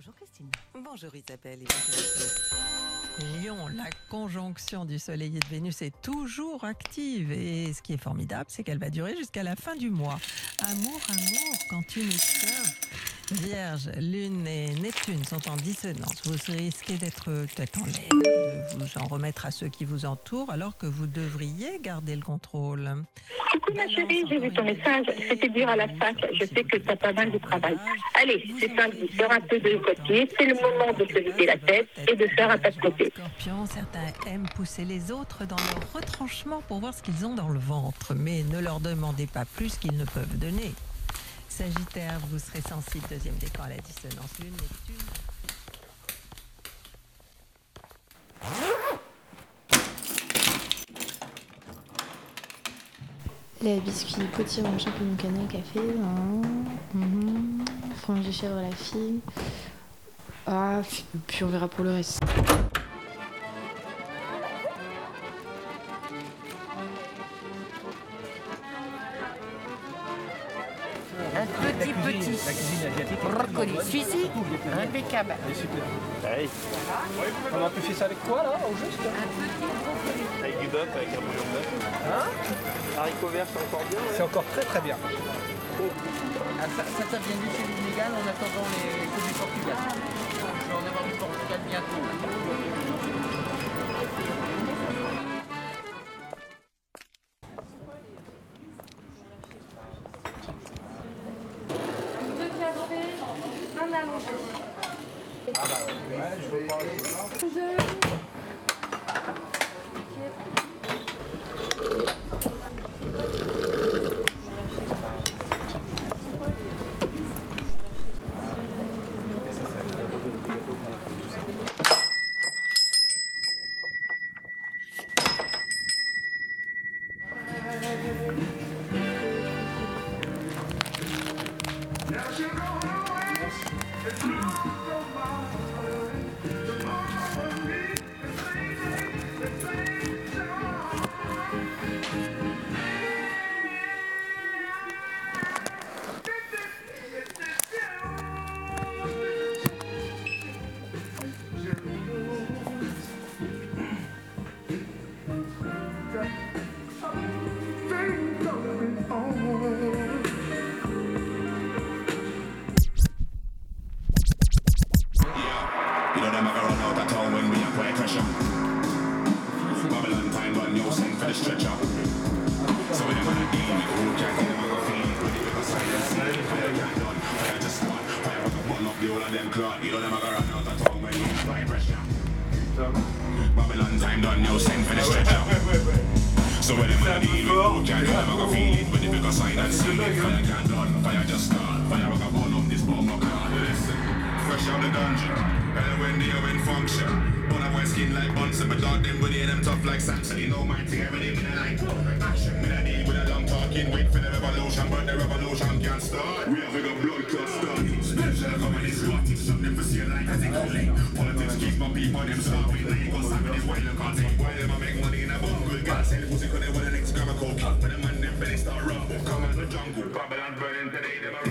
Bonjour Christine. Bonjour Isabelle et bonjour Lion, la conjonction du Soleil et de Vénus est toujours active et ce qui est formidable, c'est qu'elle va durer jusqu'à la fin du mois. Amour, amour, quand une sœur Vierge, Lune et Neptune sont en dissonance. Vous risquez d'être tête en l'air, de vous en remettre à ceux qui vous entourent, alors que vous devriez garder le contrôle. Coucou ma chérie, j'ai vu ton message. C'était dur à la fac. Je sais que tu as pas mal de travail. Allez, c'est samedi, sors un peu de côté. C'est le moment de se vider la tête et de faire un pas de côté. Scorpion, certains aiment pousser les autres dans leur retranchement pour voir ce qu'ils ont dans le ventre, mais ne leur demandez pas plus qu'ils ne peuvent donner. Sagittaire, vous serez sensible, deuxième décan à la dissonance Lune, Neptune. Les biscuits potiron, champignons cannelle, café. hein, mhm. Frange de chèvre à la fille. Ah, puis on verra pour le reste. Un petit petit. Brocoli. Celui-ci, impeccable. On a pu faire ça avec quoi là au juste Avec du bœuf, avec un bouillon de bœuf. Hein Haricots verts, c'est encore bien. C'est encore très très bien. Ah, ça, ça, ça vient du Sénégal en attendant les Now she'll go home. Mm-hmm. You know them ever run out of town when we apply pressure. Babylon time got new send for the stretcher. So when them gonna deal with who can't get them a go feel it. When they make a silence, see it, fire can't done. Fire just one, fire up a button up the whole of them clock. You know them ever run out of town when we apply pressure. Babylon time done new send for the stretcher. So when them gonna deal with who can't get them a go feel it. When they make a silence, see it, fire can't done. Fire just start, fire up a button up this bomb up. Listen, fresh out the dungeon. And when they are in function, on a white skin like Bunsen, but dog them with them tough like Samson. You know my team, everything in the night. Action, me a deal with a long talking, wait for the revolution, but the revolution can't start. We have a got blood clot start. Special comedy squad, something for see like ethically. Politics keep my people them starving. Legal savage is why you can't take. Them a make money in a bungle? God sell pussy, cause they want the next gram of coke. When the man them belly start rumble, come out the jungle. Babylon burning today, them a run